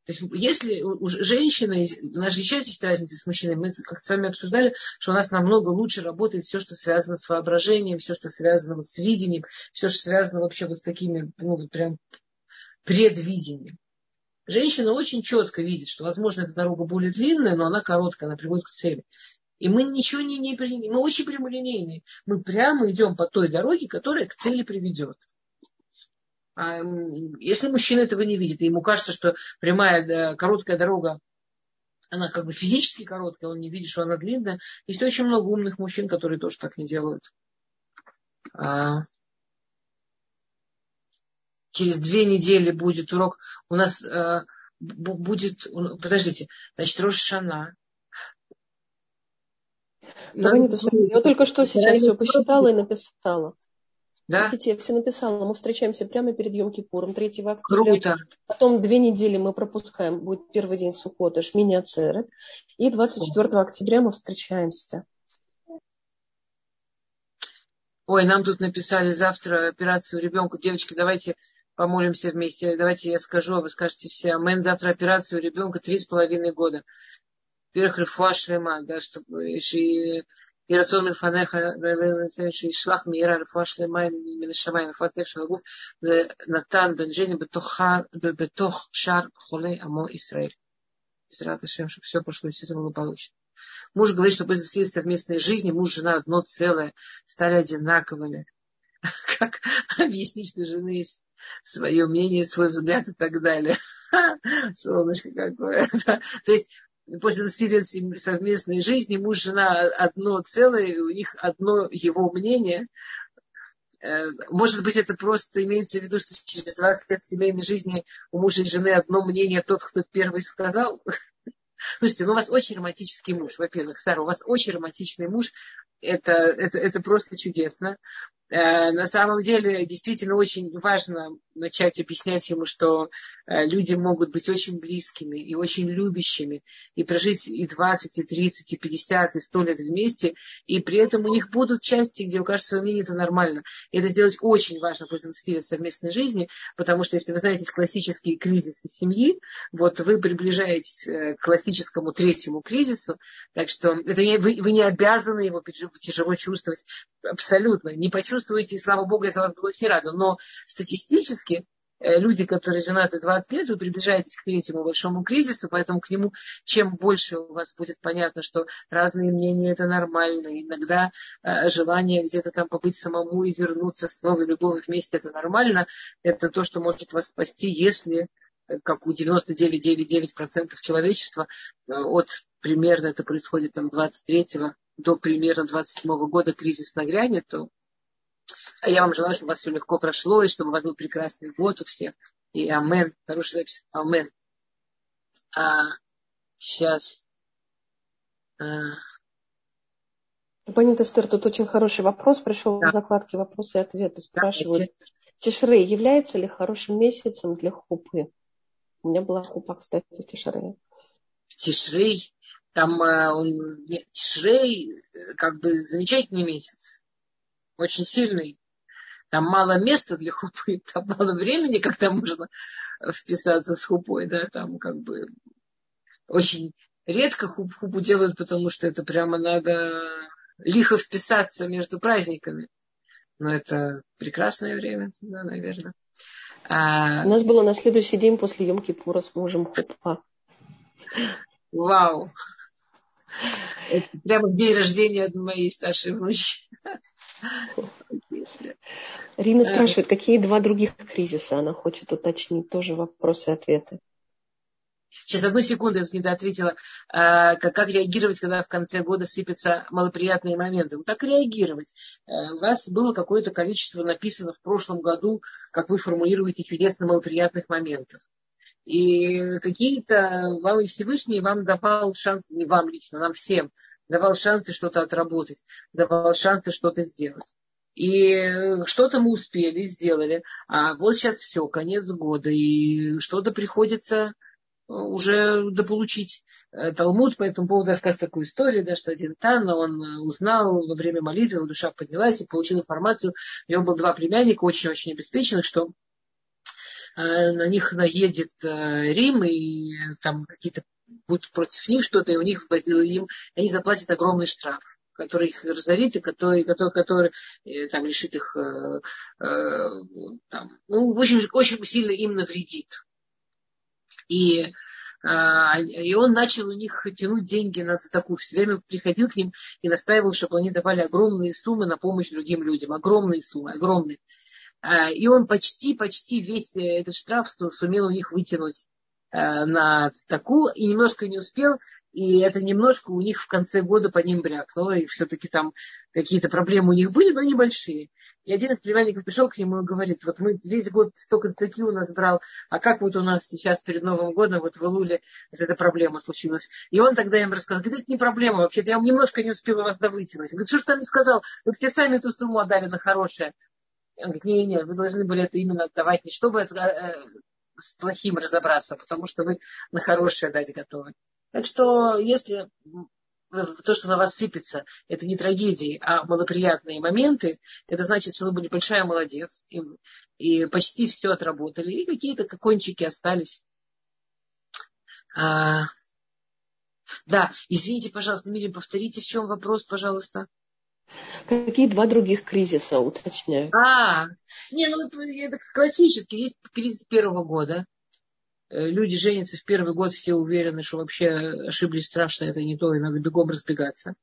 То есть, если у женщины, у нас же еще есть разница с мужчиной, мы как с вами обсуждали, что у нас намного лучше работает все, что связано с воображением, все, что связано вот с видением, все, что связано вообще вот с такими, ну, вот прям предвидением. Женщина очень четко видит, что, возможно, эта дорога более длинная, но она короткая, она приводит к цели. И мы ничего не, не мы очень прямолинейные. Мы прямо идем по той дороге, которая к цели приведет. А если мужчина этого не видит, и ему кажется, что прямая короткая дорога, она как бы физически короткая, он не видит, что она длинная. Есть очень много умных мужчин, которые тоже так не делают. А через две недели будет урок. У нас а, будет, подождите, значит, Рошана. Я только что сейчас все посчитала и написала. Да? Видите, я все написала. Мы встречаемся прямо перед Йом Кипуром 3 октября. Круто. Потом две недели мы пропускаем. Будет первый день Сукота, Шмини Ацерет. И 24 октября мы встречаемся. Ой, нам тут написали завтра операцию ребенку. Девочки, давайте помолимся вместе. Давайте я скажу, а вы скажете все. Амен. Завтра операцию ребенка три с половиной года. Во-первых, рефуа шлема, да, чтобы и рацион Мифанеха, Ишлах Мира, Рафуа Шлема, Минашама, Рафуа Тех и Натан бен Бенджини, Бетох Шар холей Амо Исраиль. Израиль Ашем, чтобы все прошло все должно было благополучно. Муж говорит, что после всей совместной жизни муж и жена одно целое, стали одинаковыми. Как объяснить, что жены есть свое мнение, свой взгляд и так далее. Солнышко какое. То есть после 20 лет совместной жизни муж и жена одно целое, у них одно его мнение. Э, может быть, это просто имеется в виду, что через 20 лет семейной жизни у мужа и жены одно мнение тот, кто первый сказал. Слушайте, ну у вас очень романтический муж, во-первых. Сара, у вас очень романтичный муж. Это, это, это просто чудесно. Э, на самом деле, действительно очень важно начать объяснять ему, что э, люди могут быть очень близкими и очень любящими, и прожить и 20, и 30, и 50, и 100 лет вместе, и при этом у них будут части, где у каждого свое мнение, это нормально. И это сделать очень важно после 20 лет совместной жизни, потому что, если вы знаете классические кризисы семьи, вот вы приближаетесь э, к классическому третьему кризису, так что это не, вы, вы не обязаны его тяжело чувствовать абсолютно, не почувствовать чувствуете, и слава богу, я за вас была очень рада. Но статистически э, люди, которые женаты 20 лет, вы приближаетесь к третьему большому кризису, поэтому к нему чем больше у вас будет понятно, что разные мнения это нормально, иногда э, желание где-то там побыть самому и вернуться с новой любовью вместе это нормально, это то, что может вас спасти, если э, как у 99,99% человечества, от примерно это происходит там 23 до примерно 27 года кризис нагрянет, то а я вам желаю, чтобы у вас все легко прошло, и чтобы у вас был прекрасный год у всех. И амен. Хорошая запись. Амен. А сейчас. А... Пани Тестер, тут очень хороший вопрос пришел да. в закладке вопросы и ответы. Спрашивают, да, Тишрей является ли хорошим месяцем для хупы? У меня была хупа, кстати, в Тишрее. Тишрей, там э, он, Тишрей, э, как бы замечательный месяц, очень сильный. Там мало места для хупы, там мало времени, когда можно вписаться с хупой, да, там как бы очень редко хуп, хупу делают, потому что это прямо надо лихо вписаться между праздниками. Но это прекрасное время, да, наверное. А... У нас было на следующий день после Емки Пура с мужем хупа. Вау! Это прямо день рождения моей старшей внучки. Рина спрашивает, какие два других кризиса? Она хочет уточнить тоже вопросы и ответы. Сейчас одну секунду я тут не ответила. А, как, как реагировать, когда в конце года сыпятся малоприятные моменты? Ну, как реагировать? А, у вас было какое-то количество написано в прошлом году, как вы формулируете чудесно малоприятных моментов. И какие-то вам и Всевышний вам давал шанс, не вам лично, нам всем, давал шансы что-то отработать, давал шансы что-то сделать. И что-то мы успели, сделали. А вот сейчас все, конец года. И что-то приходится уже дополучить. Э, Талмуд по этому поводу рассказывает такую историю, да, что один Тан, он узнал во время молитвы, его душа поднялась и получил информацию. У него было два племянника, очень-очень обеспеченных, что э, на них наедет э, Рим, и там какие-то будут против них что-то, и у них им, они заплатят огромный штраф который их разорит и который, который, который э, там, лишит их, э, э, там, ну, очень, очень сильно им навредит. И, э, и он начал у них тянуть деньги на такую. Все время приходил к ним и настаивал, чтобы они давали огромные суммы на помощь другим людям. Огромные суммы, огромные. Э, и он почти, почти весь этот штраф сумел у них вытянуть э, на такую и немножко не успел, и это немножко у них в конце года по ним брякнуло, и все-таки там какие-то проблемы у них были, но небольшие. И один из племянников пришел к нему и говорит, вот мы весь год столько статьи у нас брал, а как вот у нас сейчас перед Новым годом, вот в Илуле вот эта проблема случилась. И он тогда им рассказал, говорит, это не проблема вообще, я вам немножко не успела вас довытянуть. Говорит, что ж там сказал, вы тебе сами эту сумму отдали на хорошее. Он говорит, не, не, вы должны были это именно отдавать, не чтобы э, с плохим разобраться, потому что вы на хорошее дать готовы. Так что, если то, что на вас сыпется, это не трагедии, а малоприятные моменты, это значит, что вы были большая молодец, и, и почти все отработали, и какие-то кончики остались. А, да, извините, пожалуйста, Мирим, повторите, в чем вопрос, пожалуйста. Какие два других кризиса, уточняю? А, не, ну это классический, есть кризис первого года, Э, люди женятся в первый год, все уверены, что вообще ошиблись страшно, это не то, и надо бегом разбегаться.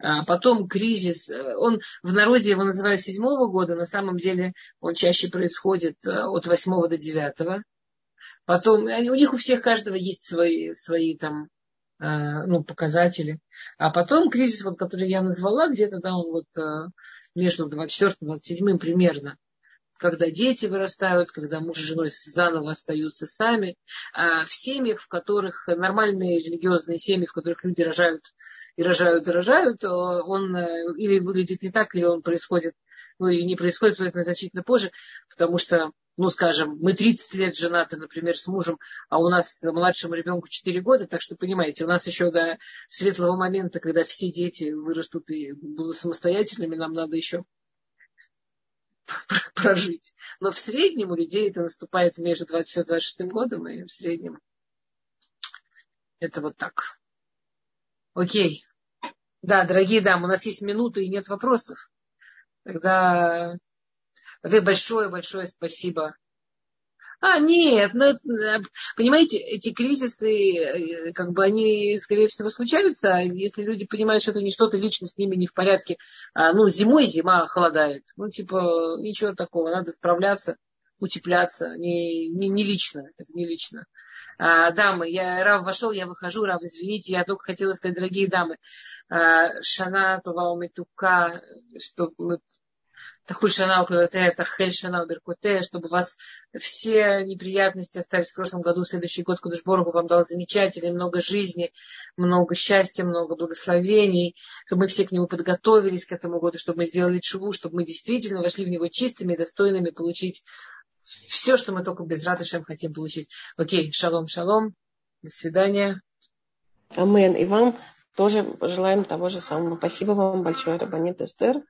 А потом кризис, э, он в народе его называют седьмого года, на самом деле он чаще происходит э, от восьмого до девятого. Потом, у них у всех каждого есть свои, свои там ну, показатели. А потом кризис, вот, который я назвала, где-то, да, он вот между 24 и 27 примерно, когда дети вырастают, когда муж и женой заново остаются сами, а в семьях, в которых нормальные религиозные семьи, в которых люди рожают и рожают и рожают, он или выглядит не так, или он происходит, ну или не происходит значительно позже, потому что ну, скажем, мы 30 лет женаты, например, с мужем, а у нас младшему ребенку 4 года, так что, понимаете, у нас еще до светлого момента, когда все дети вырастут и будут самостоятельными, нам надо еще прожить. Но в среднем у людей это наступает между 26 и 26 годом, и в среднем это вот так. Окей. Да, дорогие дамы, у нас есть минуты и нет вопросов. Тогда вы большое-большое спасибо. А, нет, ну, понимаете, эти кризисы, э, как бы они, скорее всего, случаются, если люди понимают, что это не что-то лично с ними не в порядке. А, ну, зимой зима холодает. Ну, типа, ничего такого, надо справляться, утепляться. Не, не, не лично, это не лично. А, дамы, я, Рав вошел, я выхожу, Рав, извините, я только хотела сказать, дорогие дамы, а, Шана Това Умитука, что мы Тахуль Шана Тахель Шана Беркуте, чтобы у вас все неприятности остались в прошлом году, в следующий год Кудыш Боргу вам дал замечательный, много жизни, много счастья, много благословений, чтобы мы все к нему подготовились к этому году, чтобы мы сделали чуву, чтобы мы действительно вошли в него чистыми, достойными получить все, что мы только без радышем хотим получить. Окей, шалом, шалом, до свидания. Амен. И вам тоже желаем того же самого. Спасибо вам большое, Рабанит Эстер.